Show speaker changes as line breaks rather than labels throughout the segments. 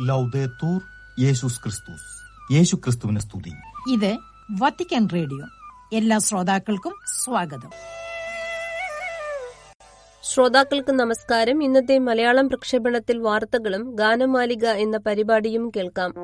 ലൗദേത്തൂർ യേശുസ് ക്രിസ്തുസ് യേശു ക്രിസ്തുവിന് സ്തുതി
ഇത് വത്തിക്കാൻ റേഡിയോ എല്ലാ ശ്രോതാക്കൾക്കും സ്വാഗതം.
ശ്രോതാക്കൾക്ക് നമസ്കാരം. ഇന്നത്തെ മലയാളം പ്രക്ഷേപണത്തിൽ വാർത്തകളും ഗാനമാലിക എന്ന പരിപാടിയും കേൾക്കാം.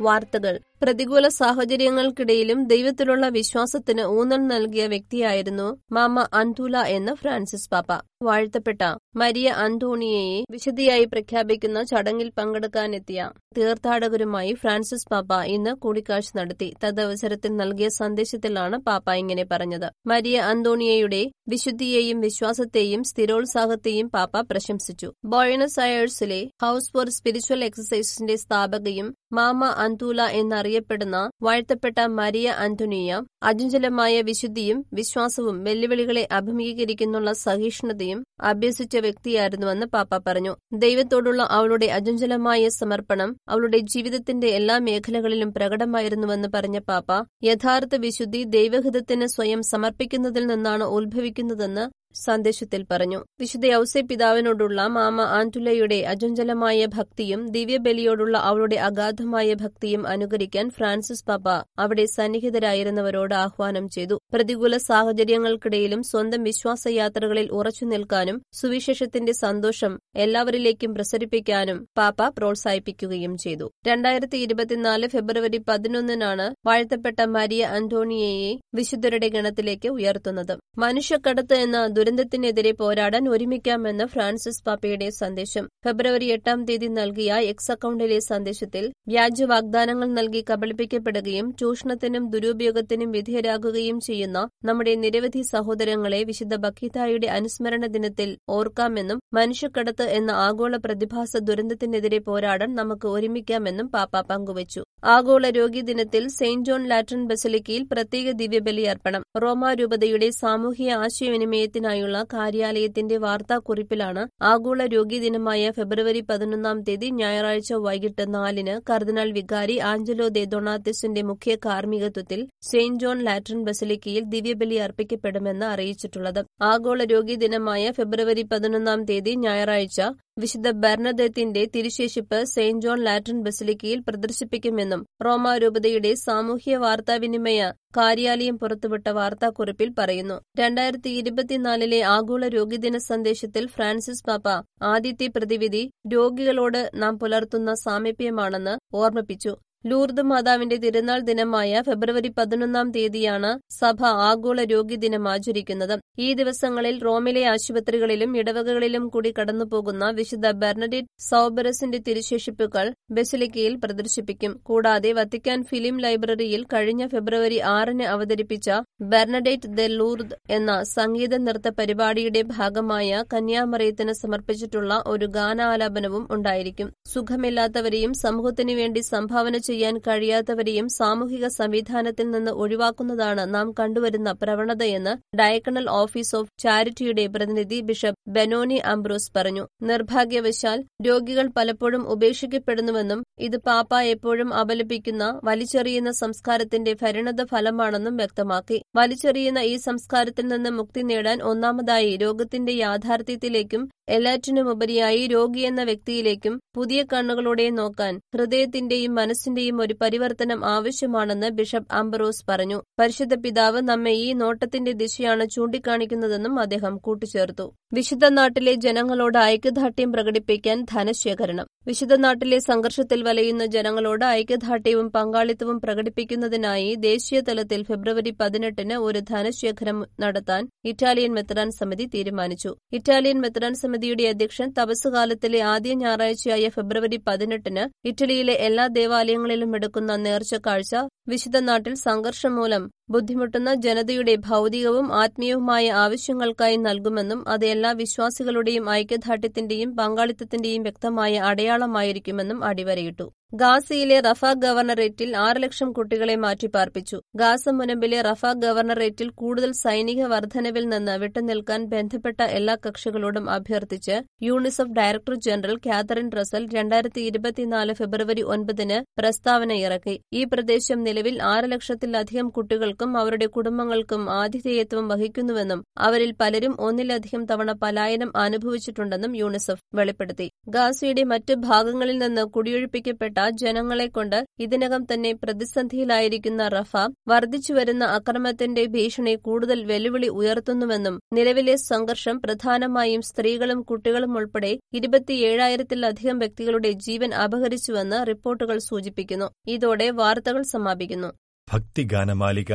വാർത്തകൾ. പ്രതികൂല സാഹചര്യങ്ങൾക്കിടയിലും ദൈവത്തിലുള്ള വിശ്വാസത്തിന് ഊന്നൽ നൽകിയ വ്യക്തിയായിരുന്നു മാമ അന്തൂല എന്ന ഫ്രാൻസിസ് പാപ്പ. വാഴ്ത്തപ്പെട്ട മരിയ അന്തോണിയയെ വിശദിയായി പ്രഖ്യാപിക്കുന്ന ചടങ്ങിൽ പങ്കെടുക്കാനെത്തിയ തീർത്ഥാടകരുമായി ഫ്രാൻസിസ് പാപ്പ ഇന്ന് കൂടിക്കാഴ്ച നടത്തി. തദവസരത്തിൽ നൽകിയ സന്ദേശത്തിലാണ് പാപ്പ ഇങ്ങനെ പറഞ്ഞത്. മരിയ അന്തോണിയയുടെ വിശുദ്ധിയെയും വിശ്വാസത്തെയും സ്ഥിരോത്സാഹത്തെയും പാപ്പ പ്രശംസിച്ചു. ബോയണസ് അയേഴ്സിലെ ഹൌസ് ഫോർ സ്പിരിച്വൽ എക്സസൈസിന്റെ സ്ഥാപകയും മാമ അന്തൂല എന്നറിയപ്പെടുന്ന വാഴ്ത്തപ്പെട്ട മരിയ അന്റോണിയ അചഞ്ചലമായ വിശുദ്ധിയും വിശ്വാസവും വെല്ലുവിളികളെ അഭിമുഖീകരിക്കുന്നുള്ള സഹിഷ്ണുതയും അഭ്യസിച്ച വ്യക്തിയായിരുന്നുവെന്ന് പാപ്പ പറഞ്ഞു. ദൈവത്തോടുള്ള അവളുടെ അചഞ്ചലമായ സമർപ്പണം അവളുടെ ജീവിതത്തിന്റെ എല്ലാ മേഖലകളിലും പ്രകടമായിരുന്നുവെന്ന് പറഞ്ഞ പാപ്പ യഥാർത്ഥ വിശുദ്ധി ദൈവഹിതത്തിന് സ്വയം സമർപ്പിക്കുന്നതിൽ നിന്നാണ് ഉത്ഭവിക്കുന്നതെന്ന് സന്ദേശത്തിൽ പറഞ്ഞു. വിശുദ്ധ ഔസെ പിതാവിനോടുള്ള മാമ ആന്റുലയുടെ അജഞ്ചലമായ ഭക്തിയും ദിവ്യബലിയോടുള്ള അവളുടെ അഗാധമായ ഭക്തിയും അനുകരിക്കാൻ ഫ്രാൻസിസ് പാപ്പ അവിടെ സന്നിഹിതരായിരുന്നവരോട് ആഹ്വാനം ചെയ്തു. പ്രതികൂല സാഹചര്യങ്ങൾക്കിടയിലും സ്വന്തം വിശ്വാസയാത്രകളിൽ ഉറച്ചു നിൽക്കാനും സുവിശേഷത്തിന്റെ സന്തോഷം എല്ലാവരിലേക്കും പ്രസരിപ്പിക്കാനും പാപ്പ പ്രോത്സാഹിപ്പിക്കുകയും ചെയ്തു. രണ്ടായിരത്തി ഇരുപത്തിനാല് ഫെബ്രുവരി പതിനൊന്നിനാണ് വാഴ്ത്തപ്പെട്ട മരിയ അന്റോണിയയെ വിശുദ്ധരുടെ ഗണത്തിലേക്ക് ഉയർത്തുന്നത്. മനുഷ്യക്കടത്ത് എന്ന ദുരന്തത്തിനെതിരെ പോരാടാൻ ഒരുമിക്കാമെന്ന് ഫ്രാൻസിസ് പാപ്പയുടെ സന്ദേശം. ഫെബ്രുവരി എട്ടാം തീയതി നൽകിയ എക്സ് അക്കൌണ്ടിലെ സന്ദേശത്തിൽ വ്യാജ വാഗ്ദാനങ്ങൾ നൽകി കബളിപ്പിക്കപ്പെടുകയും ചൂഷണത്തിനും ദുരുപയോഗത്തിനും വിധേയരാകുകയും ചെയ്യുന്ന നമ്മുടെ നിരവധി സഹോദരങ്ങളെ വിശുദ്ധ ബക്കീതായുടെ അനുസ്മരണ ദിനത്തിൽ ഓർക്കാമെന്നും മനുഷ്യക്കടത്ത് എന്ന ആഗോള പ്രതിഭാസ ദുരന്തത്തിനെതിരെ പോരാടാൻ നമുക്ക് ഒരുമിക്കാമെന്നും പാപ്പ പങ്കുവച്ചു. ആഗോള രോഗി ദിനത്തിൽ സെയിന്റ് ജോൺ ലാറ്റൻ ബസലിക്കയിൽ പ്രത്യേക ദിവ്യബലി അർപ്പണം. റോമാരൂപതയുടെ രൂപതയുടെ സാമൂഹിക ആശയവിനിമയത്തിനായുള്ള കാര്യാലയത്തിന്റെ വാർത്താക്കുറിപ്പിലാണ് ആഗോള രോഗി ദിനമായ ഫെബ്രുവരി പതിനൊന്നാം തീയതി ഞായറാഴ്ച വൈകിട്ട് നാലിന് കർദിനാൾ വികാരി ആഞ്ചലോ ദെ ഡൊണാത്തിസിന്റെ മുഖ്യ കാർമ്മികത്വത്തിൽ സെയിന്റ് ജോൺ ലാറ്റൻ ബസലിക്കയിൽ ദിവ്യബലി അർപ്പിക്കപ്പെടുമെന്ന് അറിയിച്ചിട്ടുള്ളത്. ആഗോള രോഗി ദിനമായ ഫെബ്രുവരി പതിനൊന്നാം തീയതി ഞായറാഴ്ച വിശുദ്ധ ബെർണദത്തിന്റെ തിരുശേഷിപ്പ് സെയിന്റ് ജോൺ ലാറ്റൻ ബസിലിക്കയിൽ പ്രദർശിപ്പിക്കുമെന്നും റോമാരൂപതയുടെ സാമൂഹ്യ വാർത്താവിനിമയ കാര്യാലയം പുറത്തുവിട്ട വാർത്താക്കുറിപ്പിൽ പറയുന്നു. രണ്ടായിരത്തി ഇരുപത്തിനാലിലെ ആഗോള രോഗിദിന സന്ദേശത്തിൽ ഫ്രാൻസിസ് പാപ്പ ആദ്യത്തെ പ്രതിവിധി രോഗികളോട് നാം പുലർത്തുന്ന സാമീപ്യമാണെന്ന് ഓർമ്മിപ്പിച്ചു. ലൂർദ് മാതാവിന്റെ തിരുനാൾ ദിനമായ ഫെബ്രുവരി പതിനൊന്നാം തീയതിയാണ് സഭ ആഗോള രോഗി ദിനം ആചരിക്കുന്നത്. ഈ ദിവസങ്ങളിൽ റോമിലെ ആശുപത്രികളിലും ഇടവകകളിലും കൂടി കടന്നുപോകുന്ന വിശുദ്ധ ബെർണഡിറ്റ് സൌബറസിന്റെ തിരുശേഷിപ്പുകൾ ബെസിലിക്കയിൽ പ്രദർശിപ്പിക്കും. കൂടാതെ വത്തിക്കാൻ ഫിലിം ലൈബ്രറിയിൽ കഴിഞ്ഞ ഫെബ്രുവരി ആറിന് അവതരിപ്പിച്ച ബെർണഡേറ്റ് ദ ലൂർദ് എന്ന സംഗീത നൃത്ത പരിപാടിയുടെ ഭാഗമായ കന്യാമറിയത്തിന് സമർപ്പിച്ചിട്ടുള്ള ഒരു ഗാനാലാപനവും ഉണ്ടായിരിക്കും. സുഖമില്ലാത്തവരെയും സമൂഹത്തിനു വേണ്ടി സംഭാവന ചെയ്യാൻ കഴിയാത്തവരെയും സാമൂഹിക സംവിധാനത്തിൽ നിന്ന് ഒഴിവാക്കുന്നതാണ് നാം കണ്ടുവരുന്ന പ്രവണതയെന്ന് ഡയക്കണൽ ഓഫീസ് ഓഫ് ചാരിറ്റിയുടെ പ്രതിനിധി ബിഷപ്പ് ബെനോനി അംബ്രോസ് പറഞ്ഞു. നിർഭാഗ്യവശാൽ രോഗികൾ പലപ്പോഴും ഉപേക്ഷിക്കപ്പെടുന്നുവെന്നും ഇത് പാപ്പ എപ്പോഴും അപലപിക്കുന്ന വലിച്ചെറിയുന്ന സംസ്കാരത്തിന്റെ ഭരണത ഫലമാണെന്നും വ്യക്തമാക്കി. വലിച്ചെറിയുന്ന ഈ സംസ്കാരത്തിൽ നിന്ന് മുക്തി നേടാൻ ഒന്നാമതായി രോഗത്തിന്റെ യാഥാർത്ഥ്യത്തിലേക്കും എല്ലാറ്റിനുമുപരിയായി രോഗി എന്ന വ്യക്തിയിലേക്കും പുതിയ കണ്ണുകളോടെ നോക്കാൻ ഹൃദയത്തിന്റെയും മനസ്സിന്റെയും ഒരു പരിവർത്തനം ആവശ്യമാണെന്ന് ബിഷപ്പ് അംബറോസ് പറഞ്ഞു. പരിശുദ്ധ പിതാവ് നമ്മെ ഈ നോട്ടത്തിന്റെ ദിശയാണ് ചൂണ്ടിക്കാണിക്കുന്നതെന്നും അദ്ദേഹം കൂട്ടിച്ചേർത്തു. വിശുദ്ധ നാട്ടിലെ ജനങ്ങളോട് ഐക്യദാർഢ്യം പ്രകടിപ്പിക്കാൻ ധനശേഖരണം. വിശുദ്ധ നാട്ടിലെ സംഘർഷത്തിൽ വലയുന്ന ജനങ്ങളോട് ഐക്യദാർഢ്യവും പങ്കാളിത്തവും പ്രകടിപ്പിക്കുന്നതിനായി ദേശീയ തലത്തിൽ ഫെബ്രുവരി പതിനെട്ടിന് ഒരു ധനശേഖരം നടത്താൻ ഇറ്റാലിയൻ മെത്രാൻ സമിതി തീരുമാനിച്ചു. ഇറ്റാലിയൻ മെത്രാൻ സമിതിയുടെ അധ്യക്ഷൻ തപസ്സുകാലത്തിലെ ആദ്യ ഞായറാഴ്ചയായ ഫെബ്രുവരി പതിനെട്ടിന് ഇറ്റലിയിലെ എല്ലാ ദേവാലയങ്ങളിലും എടുക്കുന്ന നേർച്ച കാഴ്ച വിശുദ്ധ നാട്ടിൽ സംഘർഷം മൂലം ബുദ്ധിമുട്ടുന്ന ജനതയുടെ ഭൗതികവും ആത്മീയവുമായ ആവശ്യങ്ങൾക്കായി നൽകുമെന്നും അത് എല്ലാ വിശ്വാസികളുടെയും ഐക്യദാർഢ്യത്തിന്റെയും പങ്കാളിത്തത്തിന്റെയും വ്യക്തമായ അടയാളമായിരിക്കുമെന്നും അടിവരയിട്ടു. ഗാസയിലെ റഫ ഗവർണറേറ്റിൽ ആറ് ലക്ഷം കുട്ടികളെ മാറ്റിപ്പാർപ്പിച്ചു ഗാസ മുനമ്പിലെ റഫ ഗവർണറേറ്റിൽ കൂടുതൽ സൈനിക വർധനവിൽ നിന്ന് വിട്ടുനിൽക്കാൻ ബന്ധപ്പെട്ട എല്ലാ കക്ഷികളോടും അഭ്യർത്ഥിച്ച് UNICEF director general Catherine Russell രണ്ടായിരത്തി ഇരുപത്തിനാല് ഫെബ്രുവരി ഒൻപതിന് പ്രസ്താവന ഇറക്കി. ഈ പ്രദേശം നിലവിൽ ആറ് ലക്ഷത്തിലധികം കുട്ടികൾക്കും അവരുടെ കുടുംബങ്ങൾക്കും ആതിഥേയത്വം വഹിക്കുന്നുവെന്നും അവരിൽ പലരും ഒന്നിലധികം തവണ പലായനം അനുഭവിച്ചിട്ടുണ്ടെന്നും യൂണിസെഫ് വെളിപ്പെടുത്തി. ഗാസയുടെ മറ്റ് ഭാഗങ്ങളിൽ നിന്ന് കുടിയൊഴിപ്പിക്കപ്പെട്ട ജനങ്ങളെക്കൊണ്ട് ഇതിനകം തന്നെ പ്രതിസന്ധിയിലായിരിക്കുന്ന റഫ വർദ്ധിച്ചുവരുന്ന അക്രമത്തിന്റെ ഭീഷണി കൂടുതൽ വെല്ലുവിളി ഉയർത്തുന്നുവെന്നും നിലവിലെ സംഘർഷം പ്രധാനമായും സ്ത്രീകളും കുട്ടികളും ഉൾപ്പെടെ ഇരുപത്തിയേഴായിരത്തിലധികം വ്യക്തികളുടെ ജീവൻ അപഹരിച്ചുവെന്ന് റിപ്പോർട്ടുകൾ സൂചിപ്പിക്കുന്നു. ഇതോടെ വാർത്തകൾ സമാപിക്കുന്നു.
ഭക്തിഗാനമാലിക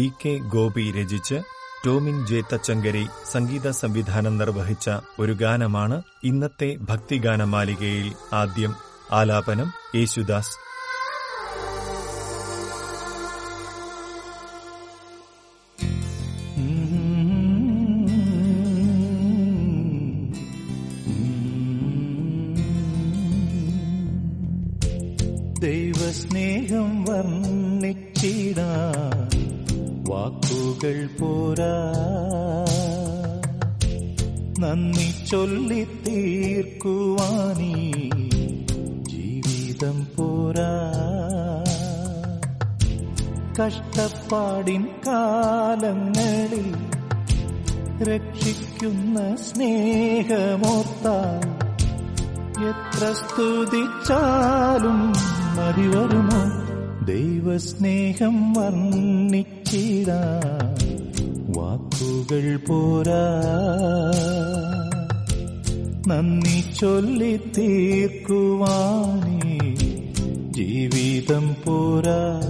പി കെ ഗോപി രചിച്ച് ടോമിൻ ജെ തച്ചങ്കരി സംഗീത സംവിധാനം നിർവഹിച്ച ഒരു ഗാനമാണ് ഇന്നത്തെ ഭക്തിഗാന മാലികയിൽ ആദ്യം. ആലാപനം യേശുദാസ്.
ദൈവസ്നേഹം വർണിച്ചിട വാക്കുകൾ പോരാ. നന്ദി ചൊല്ലി തീർക്കുവാനീ ജീവിതം പോരാ. കഷ്ടപ്പാടിൻ കാലങ്ങളിൽ രക്ഷിക്കുന്ന സ്നേഹമോർത്താൽ എത്ര സ്തുതിച്ചാലും മതി വരുമോ ദൈവസ്നേഹം വർണിച്ചിട. വാക്കുകൾ പോരാ. നന്ദി ചൊല്ലി തീർക്കുവാനേ. ജീവിതം പോരാ.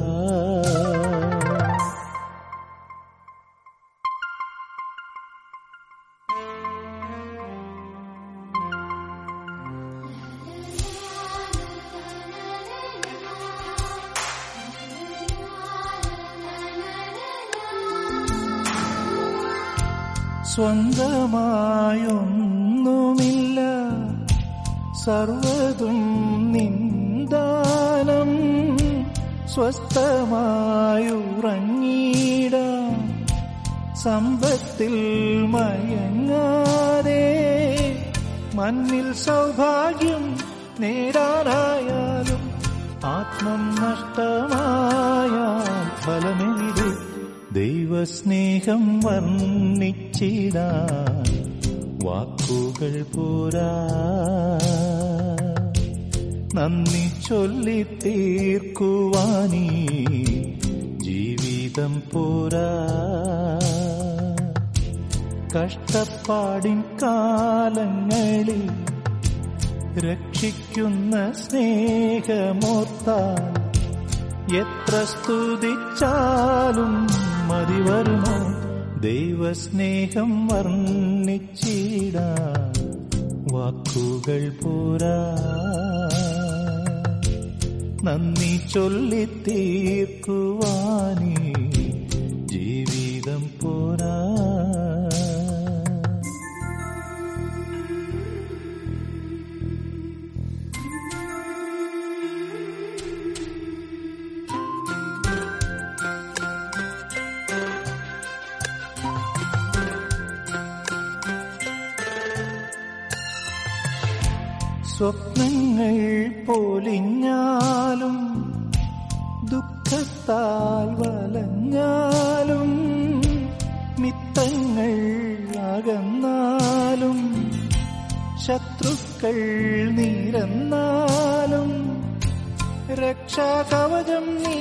സ്വന്തമായൊന്നുമില്ല. സർവതും നിന്ദാനം സ്വസ്ഥമായുറങ്ങീട സമ്പത്തിൽ മയങ്ങാതെ മണ്ണിൽ സൗഭാഗ്യം നേടാനായാലും ആത്മം നഷ്ടമായ ഫലമെവിടെ ദൈവസ്നേഹം വർണിച്ചിടാൻ വാക്കുകൾ പോരാ. നന്ദി ചൊല്ലി തീർക്കുവാനീ ജീവിതം പോരാ. കഷ്ടപ്പാടിൻ കാലങ്ങളിൽ രക്ഷിക്കുന്ന സ്നേഹമോർത്താൽ എത്ര സ്തുതിച്ചാലും മതി വരുമോ ദൈവസ്നേഹം വർണിച്ചിട വാക്കുകൾ പോരാ നന്ദി ചൊല്ലി തീർക്കുവാനേ ജീവിതം പോരാ സ്വപ്നങ്ങൾ പൊലിഞ്ഞാലും ദുഃഖത്താൽ വലഞ്ഞാലും മിത്തങ്ങൾ അകന്നാലും ശത്രുക്കൾ നിരന്നാലും രക്ഷാകവചം നീ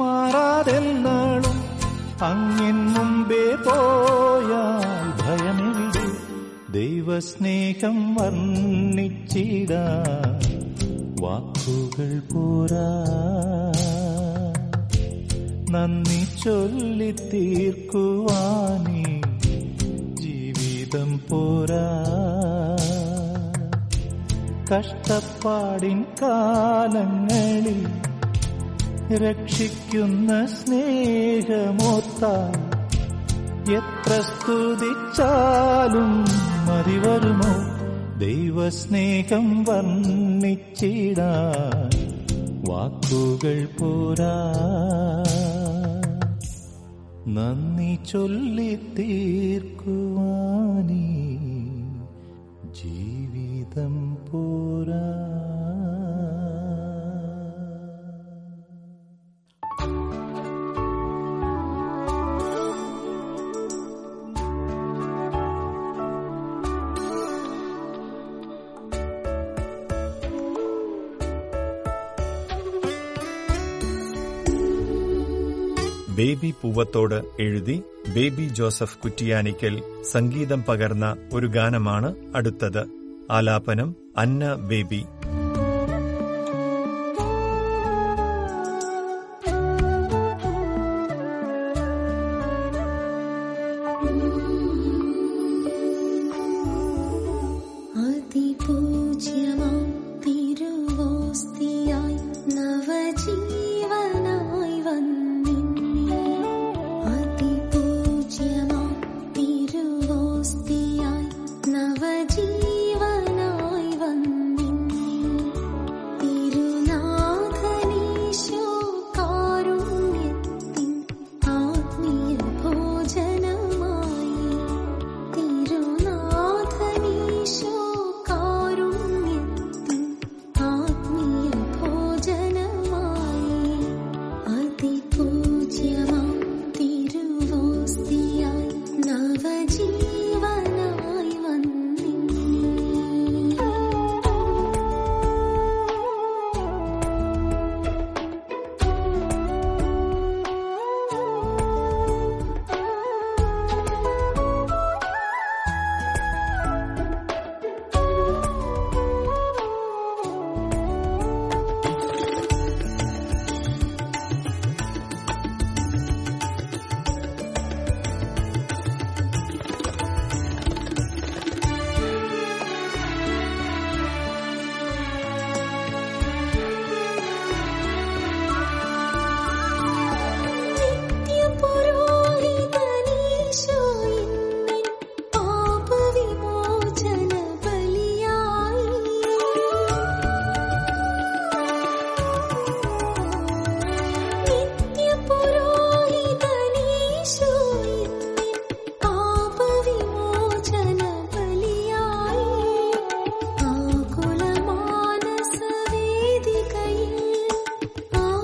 മാറാതെന്നാളും അങ്ങിൻ മുമ്പേ പോയാൽ ഭയമെവിടെ ദൈവസ്നേഹം വർണിച്ചിട. വാക്കുകൾ പോരാ. നന്ദി ചൊല്ലി തീർക്കുവാനേ ജീവിതം പോരാ. കഷ്ടപ്പാടിൻ കാലങ്ങളിൽ രക്ഷിക്കുന്ന സ്നേഹമോത്താൽ എത്ര സ്തുതിച്ചാലും മതി വരുമോ ദൈവസ്നേഹം വർണിച്ചിടാൻ വാക്കുകൾ പോരാ നന്ദി ചൊല്ലി തീർക്കുവാനീ ജീവിതം
ബേബി പൂവത്തോട് എഴുതി ബേബി ജോസഫ് കുറ്റിയാനിക്കൽ സംഗീതം പകർന്ന ഒരു ഗാനമാണ് അടുത്തത്. ആലാപനം അന്ന ബേബി.
അതിപൂജ്യമാം തിരുവോസ്തിയായി നവജീവനായി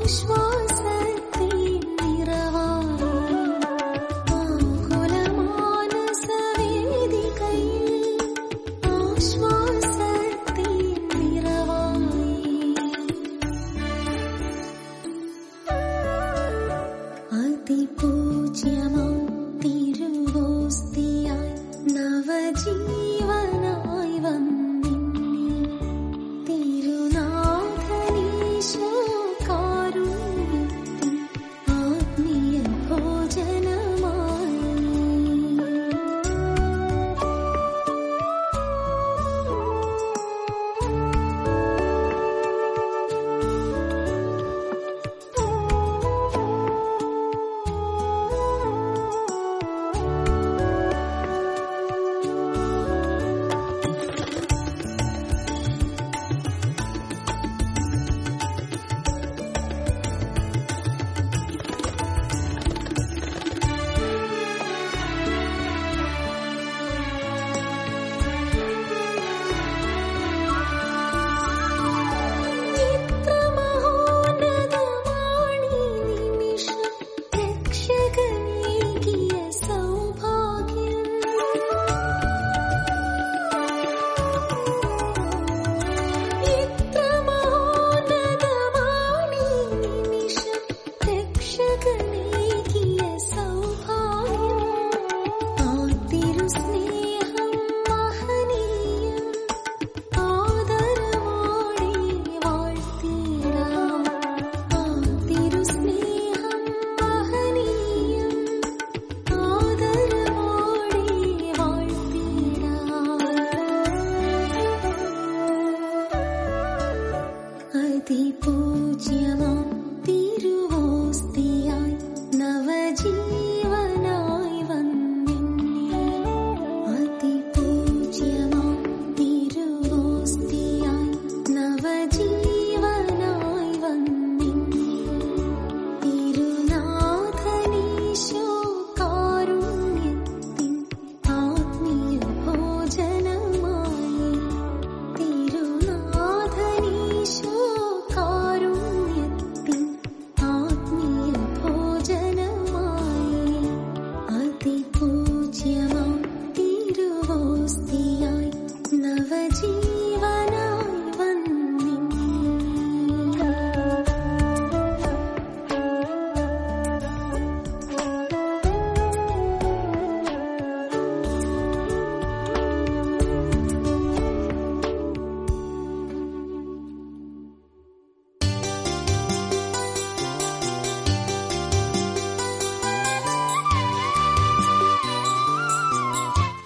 wish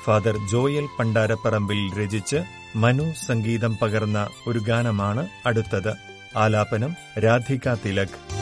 ഫാദർ ജോയൽ പണ്ടാരപ്പറമ്പിൽ രചിച്ച് മനു സംഗീതം പകർന്ന ഒരു ഗാനമാണ് അടുത്തത്. ആലാപനം രാധിക തിലക്